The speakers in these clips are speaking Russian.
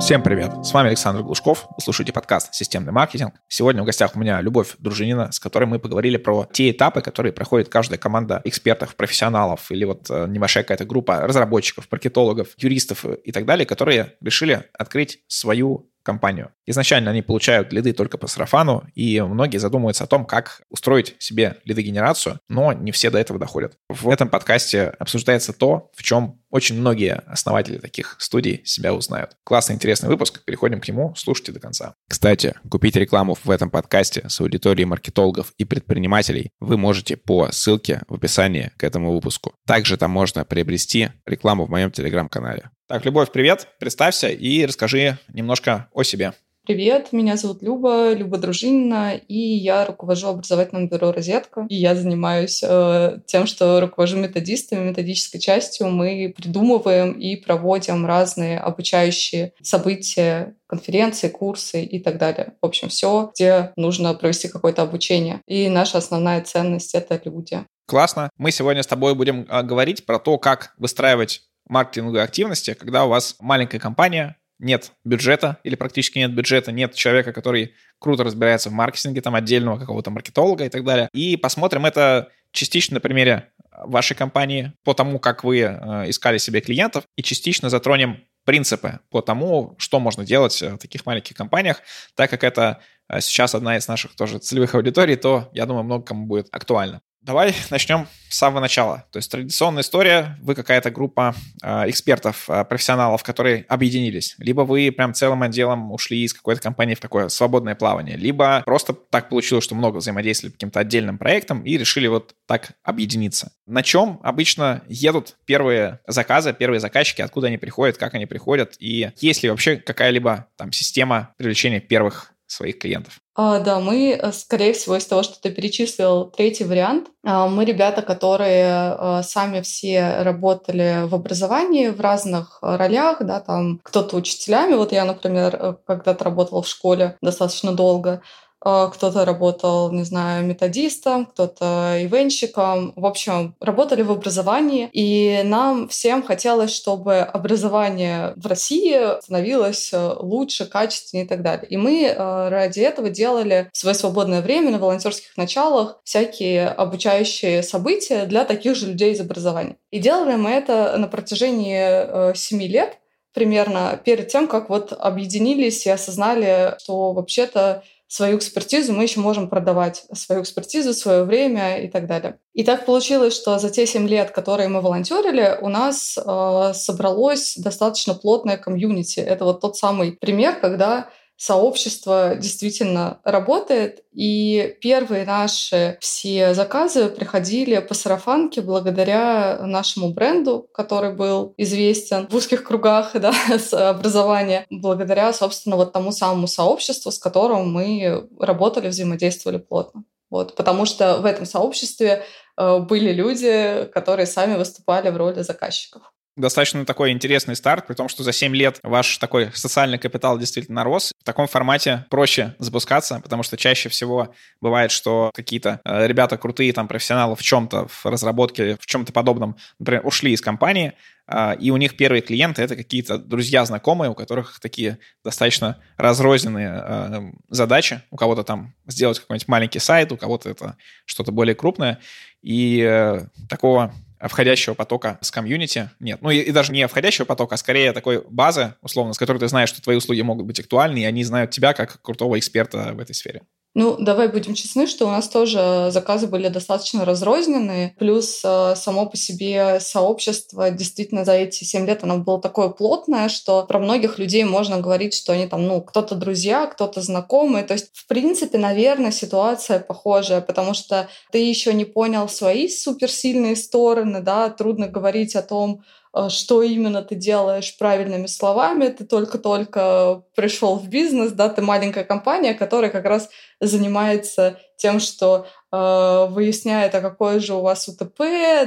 Всем привет! С вами Александр Глушков. Вы слушаете подкаст «Системный маркетинг». Сегодня в гостях у меня Любовь Дружинина, с которой мы поговорили про те этапы, которые проходит каждая команда экспертов, профессионалов или вот э, небольшая какая-то группа разработчиков, маркетологов, юристов и так далее, которые решили открыть свою компанию. Изначально они получают лиды только по сарафану, и многие задумываются о том, как устроить себе лидогенерацию, но не все до этого доходят. В этом подкасте обсуждается то, в чем очень многие основатели таких студий себя узнают. Классный, интересный выпуск, переходим к нему, слушайте до конца. Кстати, купить рекламу в этом подкасте с аудиторией маркетологов и предпринимателей вы можете по ссылке в описании к этому выпуску. Также там можно приобрести рекламу в моем телеграм-канале. Так, Любовь, привет, представься и расскажи немножко о себе. Привет, меня зовут Люба, Люба Дружинина, и я руковожу образовательным бюро «Розетка». И я занимаюсь э, тем, что руковожу методистами, методической частью. Мы придумываем и проводим разные обучающие события, конференции, курсы и так далее. В общем, все, где нужно провести какое-то обучение. И наша основная ценность — это люди. Классно. Мы сегодня с тобой будем а, говорить про то, как выстраивать маркетинговой активности, когда у вас маленькая компания, нет бюджета или практически нет бюджета, нет человека, который круто разбирается в маркетинге, там отдельного какого-то маркетолога и так далее. И посмотрим это частично на примере вашей компании по тому, как вы э, искали себе клиентов, и частично затронем принципы по тому, что можно делать в таких маленьких компаниях, так как это э, сейчас одна из наших тоже целевых аудиторий, то, я думаю, много кому будет актуально. Давай начнем с самого начала. То есть традиционная история, вы какая-то группа э, экспертов, э, профессионалов, которые объединились. Либо вы прям целым отделом ушли из какой-то компании в такое свободное плавание, либо просто так получилось, что много взаимодействовали каким-то отдельным проектом и решили вот так объединиться. На чем обычно едут первые заказы, первые заказчики, откуда они приходят, как они приходят, и есть ли вообще какая-либо там система привлечения первых своих клиентов? А, да, мы, э, скорее всего, из того, что ты перечислил, третий вариант. А, мы ребята, которые а, сами все работали в образовании в разных ролях, да, там кто-то учителями, вот я, например, э, когда-то работала в школе достаточно долго, кто-то работал, не знаю, методистом, кто-то ивенщиком. В общем, работали в образовании, и нам всем хотелось, чтобы образование в России становилось э, лучше, качественнее и так далее. И мы э, ради этого делали в свое свободное время на волонтерских началах всякие обучающие события для таких же людей из образования. И делали мы это на протяжении э, семи лет, примерно перед тем, как вот объединились и осознали, что вообще-то свою экспертизу мы еще можем продавать, свою экспертизу, свое время и так далее. И так получилось, что за те 7 лет, которые мы волонтерили, у нас э, собралось достаточно плотное комьюнити. Это вот тот самый пример, когда сообщество действительно работает. И первые наши все заказы приходили по сарафанке благодаря нашему бренду, который был известен в узких кругах да, с образования, благодаря, собственно, вот тому самому сообществу, с которым мы работали, взаимодействовали плотно. Вот, потому что в этом сообществе э, были люди, которые сами выступали в роли заказчиков достаточно такой интересный старт, при том, что за 7 лет ваш такой социальный капитал действительно рос. В таком формате проще запускаться, потому что чаще всего бывает, что какие-то э, ребята крутые, там, профессионалы в чем-то, в разработке, в чем-то подобном, например, ушли из компании, э, и у них первые клиенты — это какие-то друзья, знакомые, у которых такие достаточно разрозненные э, задачи. У кого-то там сделать какой-нибудь маленький сайт, у кого-то это что-то более крупное. И такого входящего потока с комьюнити нет. Ну и, и даже не входящего потока, а скорее такой базы, условно, с которой ты знаешь, что твои услуги могут быть актуальны, и они знают тебя как крутого эксперта в этой сфере. Ну, давай будем честны, что у нас тоже заказы были достаточно разрозненные. Плюс э, само по себе сообщество действительно за эти семь лет оно было такое плотное, что про многих людей можно говорить, что они там, ну, кто-то друзья, кто-то знакомые. То есть, в принципе, наверное, ситуация похожая, потому что ты еще не понял свои суперсильные стороны, да, трудно говорить о том, Э, что именно ты делаешь правильными словами, ты только-только пришел в бизнес, да, ты маленькая компания, которая как раз занимается тем, что э, выясняет, а какое же у вас УТП,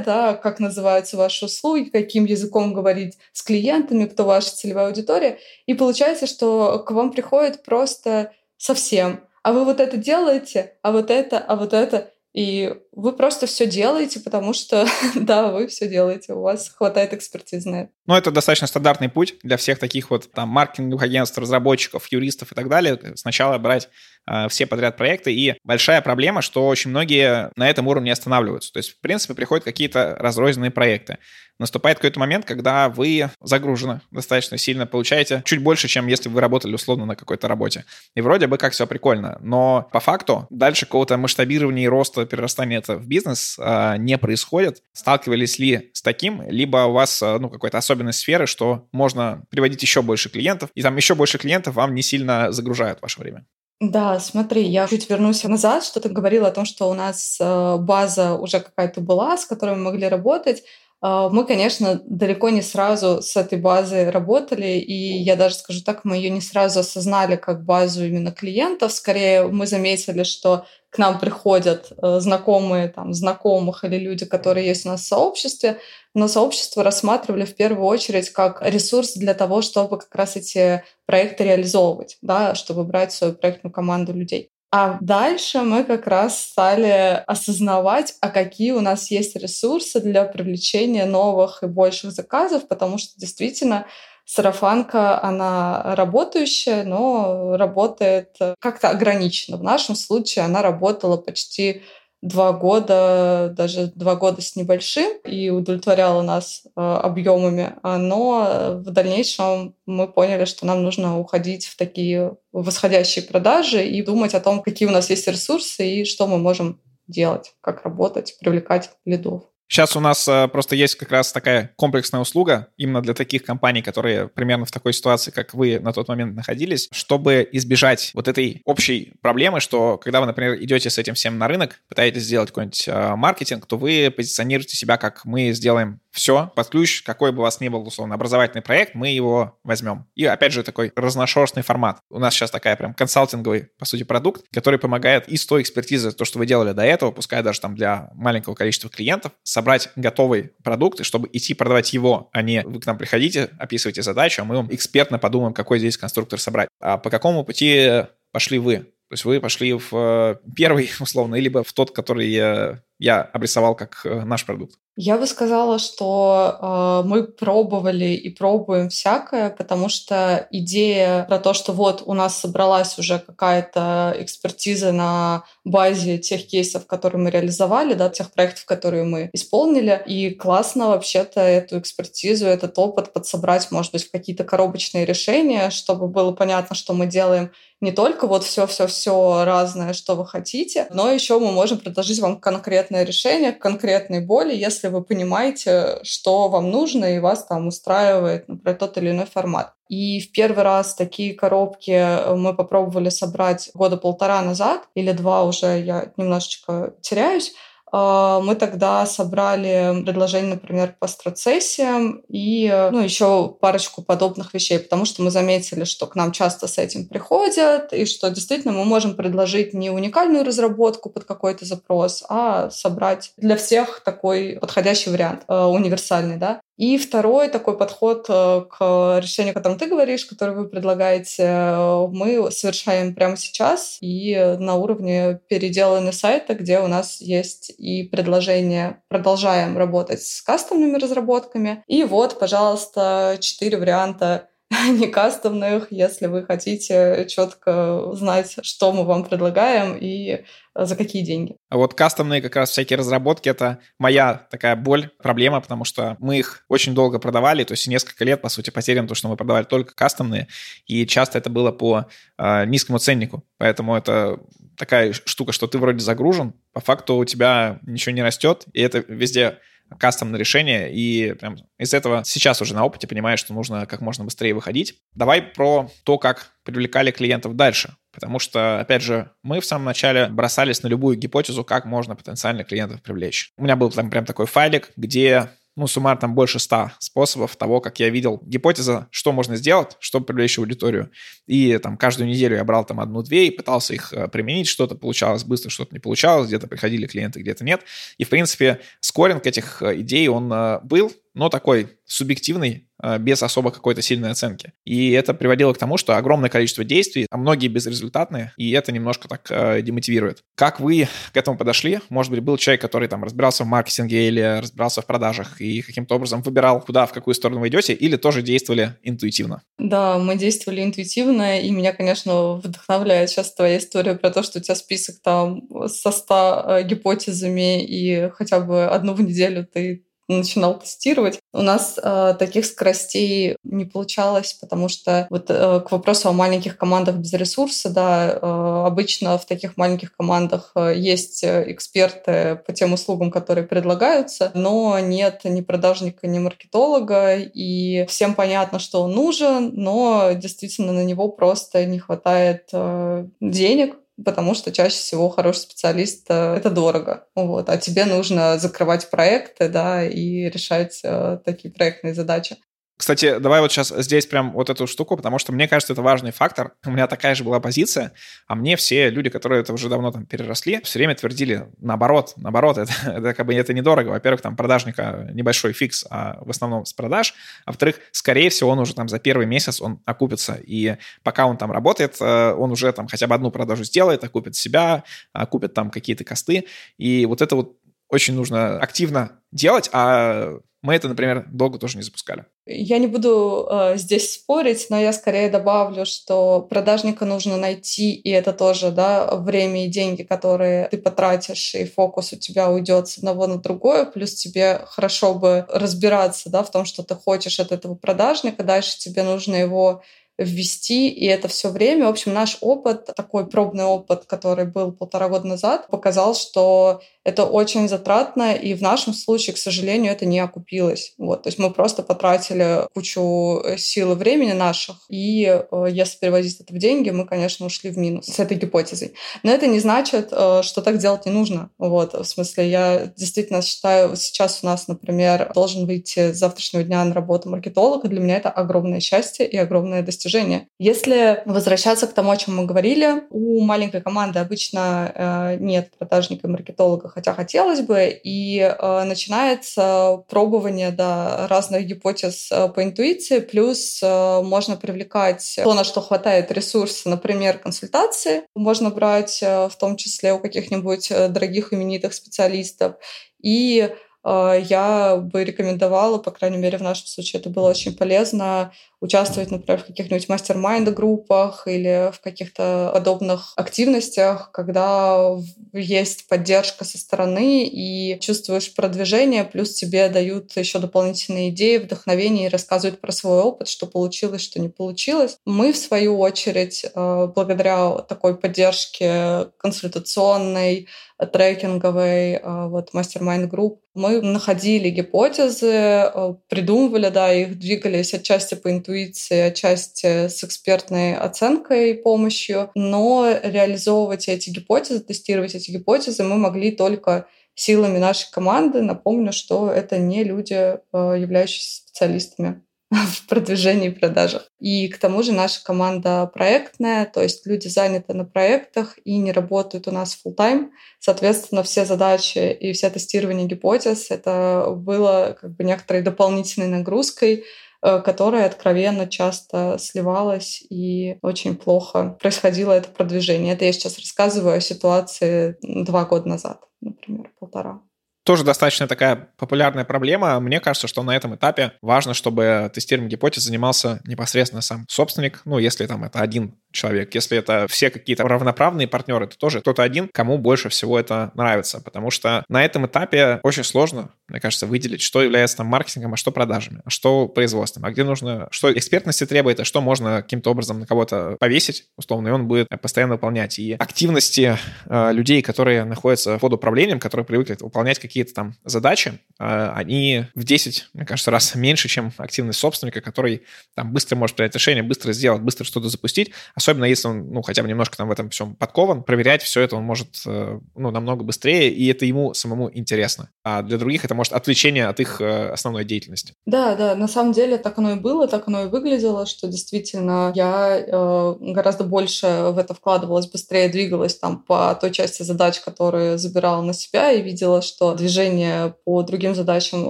да, как называются ваши услуги, каким языком говорить с клиентами, кто ваша целевая аудитория. И получается, что к вам приходит просто совсем. А вы вот это делаете, а вот это, а вот это. И вы просто все делаете, потому что, да, вы все делаете, у вас хватает экспертизы на это. Ну, это достаточно стандартный путь для всех таких вот там маркетинговых агентств, разработчиков, юристов и так далее. Сначала брать э, все подряд проекты. И большая проблема, что очень многие на этом уровне останавливаются. То есть, в принципе, приходят какие-то разрозненные проекты наступает какой-то момент, когда вы загружены достаточно сильно, получаете чуть больше, чем если вы работали условно на какой-то работе. И вроде бы как все прикольно, но по факту дальше какого-то масштабирования и роста, перерастания это в бизнес э, не происходит. Сталкивались ли с таким, либо у вас э, ну, какая-то особенность сферы, что можно приводить еще больше клиентов, и там еще больше клиентов вам не сильно загружают ваше время? Да, смотри, я чуть вернусь назад, что ты говорила о том, что у нас э, база уже какая-то была, с которой мы могли работать. А, мы, конечно, далеко не сразу с этой базой работали, и я даже скажу так, мы ее не сразу осознали как базу именно клиентов. Скорее, мы заметили, что к нам приходят э, знакомые там, знакомых или люди, которые есть у нас в сообществе, но сообщество рассматривали в первую очередь как ресурс для того, чтобы как раз эти проекты реализовывать, да, чтобы брать свою проектную команду людей. А дальше мы как раз стали осознавать, а какие у нас есть ресурсы для привлечения новых и больших заказов, потому что действительно сарафанка, она работающая, но работает как-то ограниченно. В нашем случае она работала почти два года, даже два года с небольшим, и удовлетворяла нас э, объемами. Но в дальнейшем мы поняли, что нам нужно уходить в такие восходящие продажи и думать о том, какие у нас есть ресурсы и что мы можем делать, как работать, привлекать лидов. Сейчас у нас э, просто есть как раз такая комплексная услуга именно для таких компаний, которые примерно в такой ситуации, как вы на тот момент находились, чтобы избежать вот этой общей проблемы, что когда вы, например, идете с этим всем на рынок, пытаетесь сделать какой-нибудь э, маркетинг, то вы позиционируете себя как мы сделаем все под ключ, какой бы у вас ни был, условно, образовательный проект, мы его возьмем. И, опять же, такой разношерстный формат. У нас сейчас такая прям консалтинговый, по сути, продукт, который помогает из той экспертизы, то, что вы делали до этого, пускай даже там для маленького количества клиентов, собрать готовый продукт, и чтобы идти продавать его, а не вы к нам приходите, описываете задачу, а мы вам экспертно подумаем, какой здесь конструктор собрать. А по какому пути пошли вы? То есть вы пошли в э, первый, условно, либо в тот, который я, я обрисовал как э, наш продукт. Я бы сказала, что э, мы пробовали и пробуем всякое, потому что идея про то, что вот у нас собралась уже какая-то экспертиза на базе тех кейсов, которые мы реализовали, да, тех проектов, которые мы исполнили, и классно вообще-то эту экспертизу, этот опыт подсобрать, может быть, в какие-то коробочные решения, чтобы было понятно, что мы делаем не только вот все-все-все разное, что вы хотите, но еще мы можем предложить вам конкретное решение, конкретной боли, если если вы понимаете, что вам нужно, и вас там устраивает, например, тот или иной формат. И в первый раз такие коробки э, мы попробовали собрать года полтора назад, или два уже, я немножечко теряюсь. А, мы тогда собрали предложение, например, по страцессиям и ну, еще парочку подобных вещей, потому что мы заметили, что к нам часто с этим приходят, и что действительно мы можем предложить не уникальную разработку под какой-то запрос, а собрать для всех такой подходящий вариант, э, универсальный. Да? И второй такой подход э, к решению, о котором ты говоришь, который вы предлагаете, мы совершаем прямо сейчас и на уровне переделаны сайта, где у нас есть и предложение, продолжаем работать с кастомными разработками. И вот, пожалуйста, четыре варианта не кастомных, если вы хотите четко знать, что мы вам предлагаем и э, за какие деньги. А вот кастомные как раз всякие разработки — это моя такая боль, проблема, потому что мы их очень долго продавали, то есть несколько лет, по сути, потеряно то, что мы продавали только кастомные, и часто это было по э, низкому ценнику, поэтому это такая штука, что ты вроде загружен, по факту у тебя ничего не растет, и это везде кастомное решение, и прям из этого сейчас уже на опыте понимаешь, что нужно как можно быстрее выходить. Давай про то, как привлекали клиентов дальше. Потому что, опять же, мы в самом начале бросались на любую гипотезу, как можно потенциально клиентов привлечь. У меня был там прям такой файлик, где ну, суммарно там больше ста способов того, как я видел гипотеза, что можно сделать, чтобы привлечь аудиторию. И там каждую неделю я брал там одну-две и пытался их э, применить, что-то получалось быстро, что-то не получалось, где-то приходили клиенты, где-то нет. И, в принципе, скоринг этих э, идей, он э, был, но такой субъективный, без особо какой-то сильной оценки. И это приводило к тому, что огромное количество действий, а многие безрезультатные, и это немножко так э, демотивирует. Как вы к этому подошли? Может быть, был человек, который там разбирался в маркетинге или разбирался в продажах и каким-то образом выбирал, куда, в какую сторону вы идете, или тоже действовали интуитивно? Да, мы действовали интуитивно, и меня, конечно, вдохновляет сейчас твоя история про то, что у тебя список там со 100 э, гипотезами, и хотя бы одну в неделю ты начинал тестировать. У нас э, таких скоростей не получалось, потому что вот э, к вопросу о маленьких командах без ресурса, да, э, обычно в таких маленьких командах э, есть эксперты по тем услугам, которые предлагаются, но нет ни продажника, ни маркетолога, и всем понятно, что он нужен, но действительно на него просто не хватает э, денег, потому что чаще всего хороший специалист э, — это дорого. Вот. А тебе нужно закрывать проекты да, и решать э, такие проектные задачи. Кстати, давай вот сейчас здесь прям вот эту штуку, потому что мне кажется, это важный фактор. У меня такая же была позиция, а мне все люди, которые это уже давно там переросли, все время твердили наоборот, наоборот, это, это как бы это недорого. Во-первых, там продажника небольшой фикс, а в основном с продаж. А во-вторых, скорее всего, он уже там за первый месяц он окупится. И пока он там работает, э, он уже там хотя бы одну продажу сделает, окупит себя, окупит там какие-то косты. И вот это вот очень нужно активно делать, а мы это, например, долго тоже не запускали. Я не буду э, здесь спорить, но я скорее добавлю, что продажника нужно найти, и это тоже да, время и деньги, которые ты потратишь, и фокус у тебя уйдет с одного на другое, плюс тебе хорошо бы разбираться да, в том, что ты хочешь от этого продажника, дальше тебе нужно его ввести, и это все время. В общем, наш опыт, такой пробный опыт, который был полтора года назад, показал, что это очень затратно, и в нашем случае, к сожалению, это не окупилось. Вот, то есть мы просто потратили кучу э, сил и времени наших, и э, если переводить это в деньги, мы, конечно, ушли в минус с этой гипотезой. Но это не значит, э, что так делать не нужно. Вот, в смысле, я действительно считаю, сейчас у нас, например, должен выйти с завтрашнего дня на работу маркетолог, и для меня это огромное счастье и огромное достижение. Если возвращаться к тому, о чем мы говорили, у маленькой команды обычно нет продажника и маркетолога, хотя хотелось бы, и э, начинается пробование да, разных гипотез э, по интуиции, плюс э, можно привлекать то, на что хватает ресурса, например, консультации, можно брать э, в том числе у каких-нибудь э, дорогих именитых специалистов, и э, я бы рекомендовала, по крайней мере, в нашем случае это было очень полезно, участвовать, например, в каких-нибудь мастер-майнд-группах или в каких-то подобных активностях, когда есть поддержка со стороны и чувствуешь продвижение, плюс тебе дают еще дополнительные идеи, вдохновение и рассказывают про свой опыт, что получилось, что не получилось. Мы, в свою очередь, э, благодаря такой поддержке консультационной, трекинговой, э, вот мастер-майнд групп, мы находили гипотезы, э, придумывали, да, их двигались отчасти по интуиции, интуиции, отчасти с экспертной оценкой и помощью, но реализовывать эти гипотезы, тестировать эти гипотезы мы могли только силами нашей команды. Напомню, что это не люди, э, являющиеся специалистами в продвижении и продажах. И к тому же наша команда проектная, то есть люди заняты на проектах и не работают у нас full time. Соответственно, все задачи и все тестирование гипотез это было как бы некоторой дополнительной нагрузкой, которая откровенно часто сливалась и очень плохо происходило это продвижение. Это я сейчас рассказываю о ситуации два года назад, например, полтора тоже достаточно такая популярная проблема. Мне кажется, что на этом этапе важно, чтобы тестированием гипотез занимался непосредственно сам собственник. Ну, если там это один человек. Если это все какие-то равноправные партнеры, то тоже кто-то один, кому больше всего это нравится. Потому что на этом этапе очень сложно, мне кажется, выделить, что является там маркетингом, а что продажами, а что производством, а где нужно, что экспертности требует, а что можно каким-то образом на кого-то повесить, условно, и он будет постоянно выполнять. И активности э, людей, которые находятся под управлением, которые привыкли выполнять какие-то там задачи, они в 10, мне кажется, раз меньше, чем активность собственника, который там быстро может принять решение, быстро сделать, быстро что-то запустить, Особенно если он, ну, хотя бы немножко там в этом всем подкован, проверять все это он может, э, ну, намного быстрее, и это ему самому интересно. А для других это может отвлечение от их э, основной деятельности. Да, да, на самом деле так оно и было, так оно и выглядело, что действительно я э, гораздо больше в это вкладывалась, быстрее двигалась там по той части задач, которые забирала на себя, и видела, что продвижения по другим задачам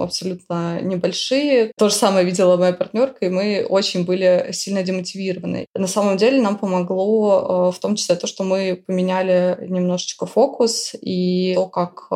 абсолютно небольшие. То же самое видела моя партнерка, и мы очень были сильно демотивированы. На самом деле нам помогло в том числе то, что мы поменяли немножечко фокус и то, как,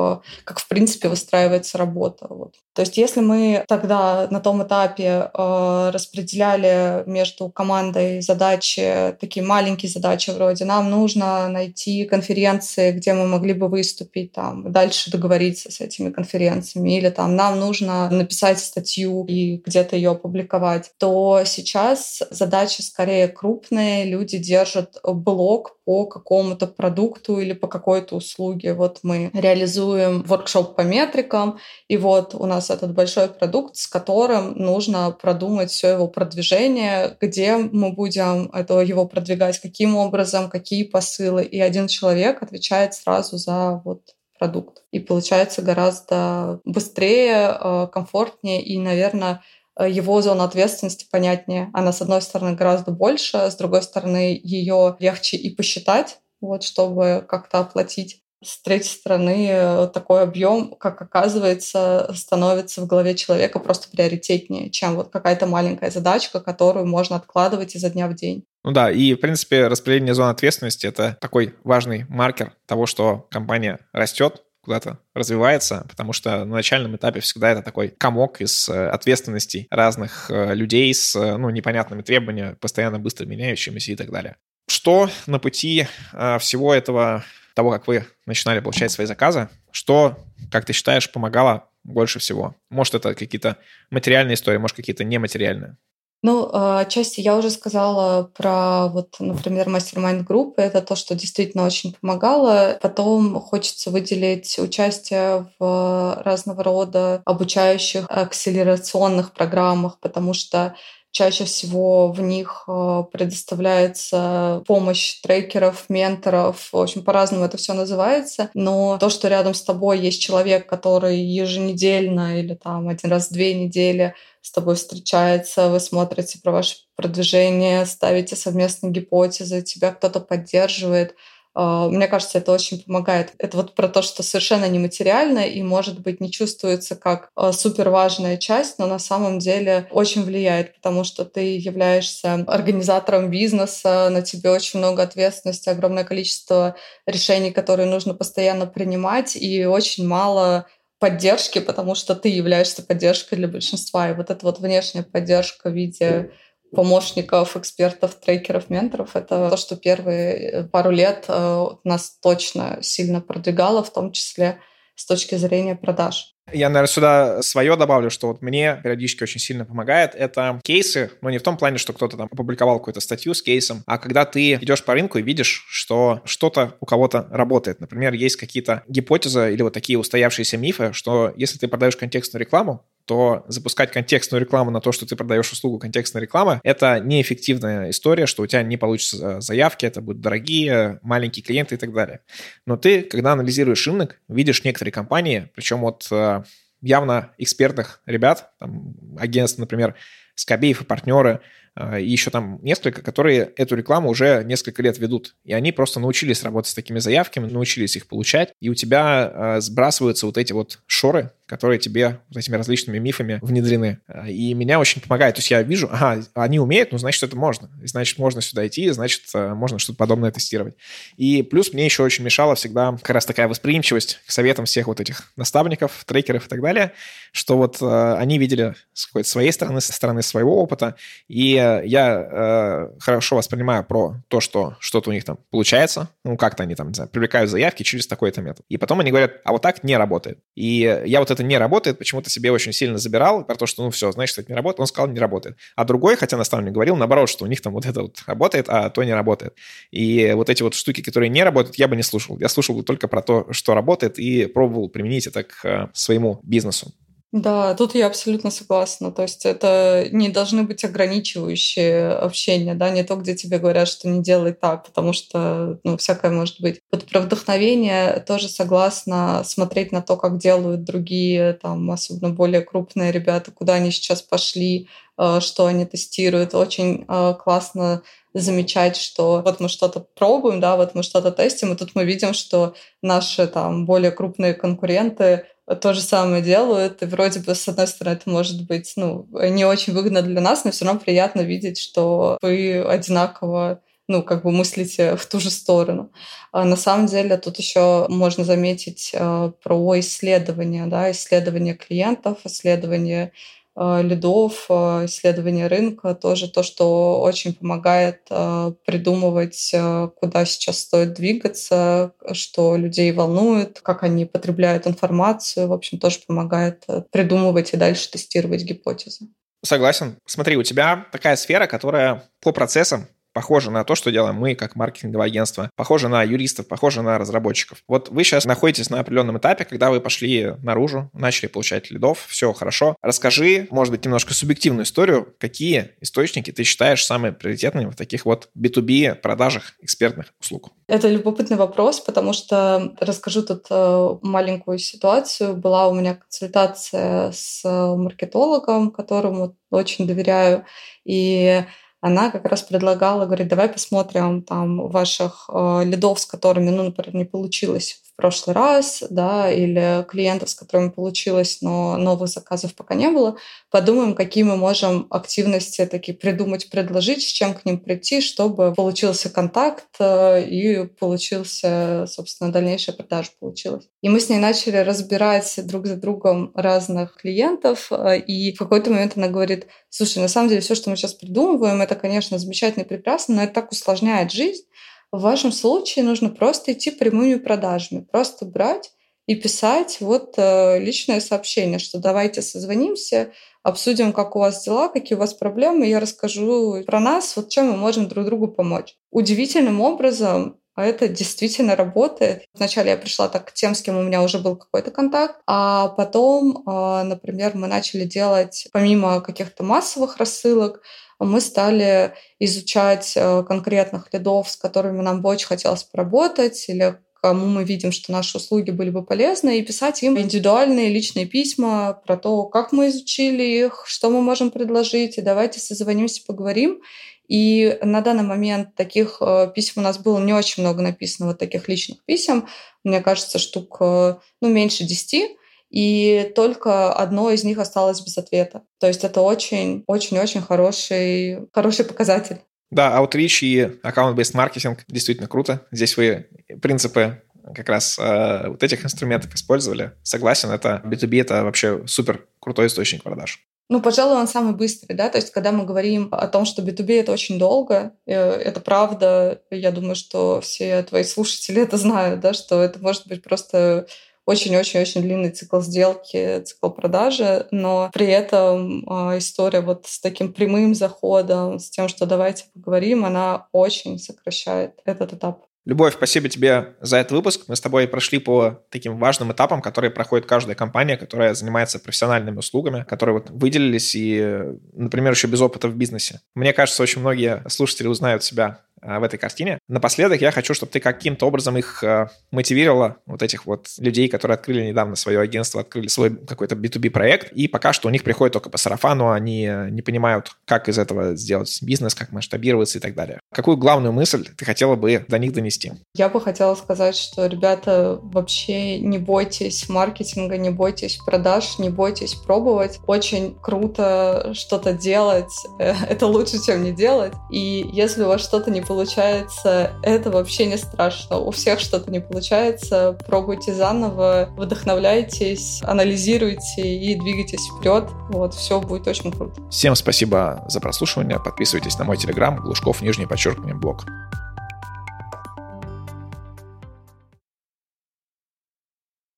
как в принципе выстраивается работа. Вот. То есть если мы тогда на том этапе э, распределяли между командой задачи, такие маленькие задачи вроде нам нужно найти конференции, где мы могли бы выступить, там, дальше договориться с этими конференциями, или там нам нужно написать статью и где-то ее опубликовать, то сейчас задачи скорее крупные, люди держат блок по какому-то продукту или по какой-то услуге. Вот мы реализуем воркшоп по метрикам, и вот у нас этот большой продукт, с которым нужно продумать все его продвижение, где мы будем это, его продвигать, каким образом, какие посылы. И один человек отвечает сразу за вот продукт. И получается гораздо быстрее, э, комфортнее и, наверное, его зона ответственности понятнее. Она, с одной стороны, гораздо больше, с другой стороны, ее легче и посчитать, вот, чтобы как-то оплатить. С третьей стороны, такой объем, как оказывается, становится в голове человека просто приоритетнее, чем вот какая-то маленькая задачка, которую можно откладывать изо дня в день. Ну да, и, в принципе, распределение зон ответственности — это такой важный маркер того, что компания растет, куда-то развивается, потому что на начальном этапе всегда это такой комок из э, ответственностей разных э, людей с э, ну, непонятными требованиями, постоянно быстро меняющимися и так далее. Что на пути всего этого, того, как вы начинали получать свои заказы, что, как ты считаешь, помогало больше всего? Может, это какие-то материальные истории, может, какие-то нематериальные? Ну, а, отчасти я уже сказала про, вот, например, мастер-майнд группы. Это то, что действительно очень помогало. Потом хочется выделить участие в разного рода обучающих акселерационных программах, потому что Чаще всего в них а, предоставляется помощь трекеров, менторов. В общем, по-разному это все называется. Но то, что рядом с тобой есть человек, который еженедельно или там один раз в две недели с тобой встречается, вы смотрите про ваше продвижение, ставите совместные гипотезы, тебя кто-то поддерживает. А, мне кажется, это очень помогает. Это вот про то, что совершенно нематериально и, может быть, не чувствуется как а, супер важная часть, но на самом деле очень влияет, потому что ты являешься организатором бизнеса, на тебе очень много ответственности, огромное количество решений, которые нужно постоянно принимать, и очень мало поддержки, потому что ты являешься поддержкой для большинства. И вот эта вот внешняя поддержка в виде помощников, экспертов, трекеров, менторов. Это то, что первые э, пару лет э, нас точно сильно продвигало, в том числе с точки зрения продаж. Я, наверное, сюда свое добавлю, что вот мне периодически очень сильно помогает. Это кейсы, но не в том плане, что кто-то там опубликовал какую-то статью с кейсом, а когда ты идешь по рынку и видишь, что что-то у кого-то работает. Например, есть какие-то гипотезы или вот такие устоявшиеся мифы, что если ты продаешь контекстную рекламу, то запускать контекстную рекламу на то, что ты продаешь услугу контекстной рекламы, это неэффективная история, что у тебя не получится заявки, это будут дорогие, маленькие клиенты и так далее. Но ты, когда анализируешь рынок, видишь некоторые компании, причем от э, явно экспертных ребят, там, агентств, например, Скобеев и партнеры, э, и еще там несколько, которые эту рекламу уже несколько лет ведут. И они просто научились работать с такими заявками, научились их получать, и у тебя э, сбрасываются вот эти вот шоры, которые тебе вот этими различными мифами внедрены. И меня очень помогает. То есть я вижу, ага, они умеют, ну, значит, это можно. Значит, можно сюда идти, значит, можно что-то подобное тестировать. И плюс мне еще очень мешала всегда как раз такая восприимчивость к советам всех вот этих наставников, трекеров и так далее, что вот они видели с какой-то своей стороны, со стороны своего опыта, и я э, хорошо воспринимаю про то, что что-то у них там получается, ну, как-то они там, не знаю, привлекают заявки через такой-то метод. И потом они говорят, а вот так не работает. И я вот это не работает, почему-то себе очень сильно забирал про то, что ну все, значит, это не работает. Он сказал, не работает. А другой, хотя наставник говорил, наоборот, что у них там вот это вот работает, а то не работает. И вот эти вот штуки, которые не работают, я бы не слушал. Я слушал бы только про то, что работает, и пробовал применить это к э, своему бизнесу. Да, тут я абсолютно согласна. То есть это не должны быть ограничивающие общения, да, не то, где тебе говорят, что не делай так, потому что, ну, всякое может быть. Вот про вдохновение тоже согласна смотреть на то, как делают другие, там, особенно более крупные ребята, куда они сейчас пошли, э, что они тестируют. Очень э, классно замечать, что вот мы что-то пробуем, да, вот мы что-то тестим, и тут мы видим, что наши там более крупные конкуренты то же самое делают, и вроде бы, с одной стороны, это может быть ну, не очень выгодно для нас, но все равно приятно видеть, что вы одинаково ну, как бы мыслите в ту же сторону. А на самом деле тут еще можно заметить э, про исследования, да, исследования клиентов, исследования лидов, э, исследования рынка, тоже то, что очень помогает э, придумывать, э, куда сейчас стоит двигаться, что людей волнует, как они потребляют информацию, в общем, тоже помогает э, придумывать и дальше тестировать гипотезы. Согласен. Смотри, у тебя такая сфера, которая по процессам похоже на то, что делаем мы, как маркетинговое агентство, похоже на юристов, похоже на разработчиков. Вот вы сейчас находитесь на определенном этапе, когда вы пошли наружу, начали получать лидов, все хорошо. Расскажи, может быть, немножко субъективную историю, какие источники ты считаешь самыми приоритетными в таких вот B2B продажах экспертных услуг? Это любопытный вопрос, потому что расскажу тут э, маленькую ситуацию. Была у меня консультация с маркетологом, которому очень доверяю, и она как раз предлагала, говорит, давай посмотрим там ваших э, лидов, с которыми, ну, например, не получилось прошлый раз, да, или клиентов, с которыми получилось, но новых заказов пока не было, подумаем, какие мы можем активности такие придумать, предложить, с чем к ним прийти, чтобы получился контакт э, и получился, собственно, дальнейшая продажа получилась. И мы с ней начали разбирать друг за другом разных клиентов, э, и в какой-то момент она говорит, слушай, на самом деле все, что мы сейчас придумываем, это, конечно, замечательно и прекрасно, но это так усложняет жизнь, в вашем случае нужно просто идти прямыми продажами, просто брать и писать вот э, личное сообщение, что давайте созвонимся, обсудим, как у вас дела, какие у вас проблемы, я расскажу про нас, вот чем мы можем друг другу помочь. Удивительным образом а это действительно работает. Вначале я пришла так к тем, с кем у меня уже был какой-то контакт, а потом, э, например, мы начали делать, помимо каких-то массовых рассылок, мы стали изучать э, конкретных лидов, с которыми нам бы очень хотелось поработать, или кому мы видим, что наши услуги были бы полезны, и писать им индивидуальные личные письма про то, как мы изучили их, что мы можем предложить, и давайте созвонимся, поговорим. И на данный момент таких э, писем у нас было не очень много написано, вот таких личных писем. Мне кажется, штук э, ну, меньше десяти и только одно из них осталось без ответа. То есть это очень-очень-очень хороший, хороший показатель. Да, Outreach и Account-Based маркетинг действительно круто. Здесь вы принципы как раз э, вот этих инструментов использовали. Согласен, это B2B, это вообще супер крутой источник продаж. Ну, пожалуй, он самый быстрый, да, то есть когда мы говорим о том, что B2B это очень долго, э, это правда, я думаю, что все твои слушатели это знают, да, что это может быть просто очень-очень-очень длинный цикл сделки, цикл продажи, но при этом э, история вот с таким прямым заходом, с тем, что давайте поговорим, она очень сокращает этот этап. Любовь, спасибо тебе за этот выпуск. Мы с тобой прошли по таким важным этапам, которые проходит каждая компания, которая занимается профессиональными услугами, которые вот выделились и, например, еще без опыта в бизнесе. Мне кажется, очень многие слушатели узнают себя в этой картине. Напоследок я хочу, чтобы ты каким-то образом их а, мотивировала, вот этих вот людей, которые открыли недавно свое агентство, открыли свой какой-то B2B проект, и пока что у них приходит только по сарафану, они не понимают, как из этого сделать бизнес, как масштабироваться и так далее. Какую главную мысль ты хотела бы до них донести? Я бы хотела сказать, что, ребята, вообще не бойтесь маркетинга, не бойтесь продаж, не бойтесь пробовать. Очень круто что-то делать. Это лучше, чем не делать. И если у вас что-то не получается, это вообще не страшно. У всех что-то не получается. Пробуйте заново, вдохновляйтесь, анализируйте и двигайтесь вперед. Вот, все будет очень круто. Всем спасибо за прослушивание. Подписывайтесь на мой телеграм, Глушков, нижнее подчеркивание, блог.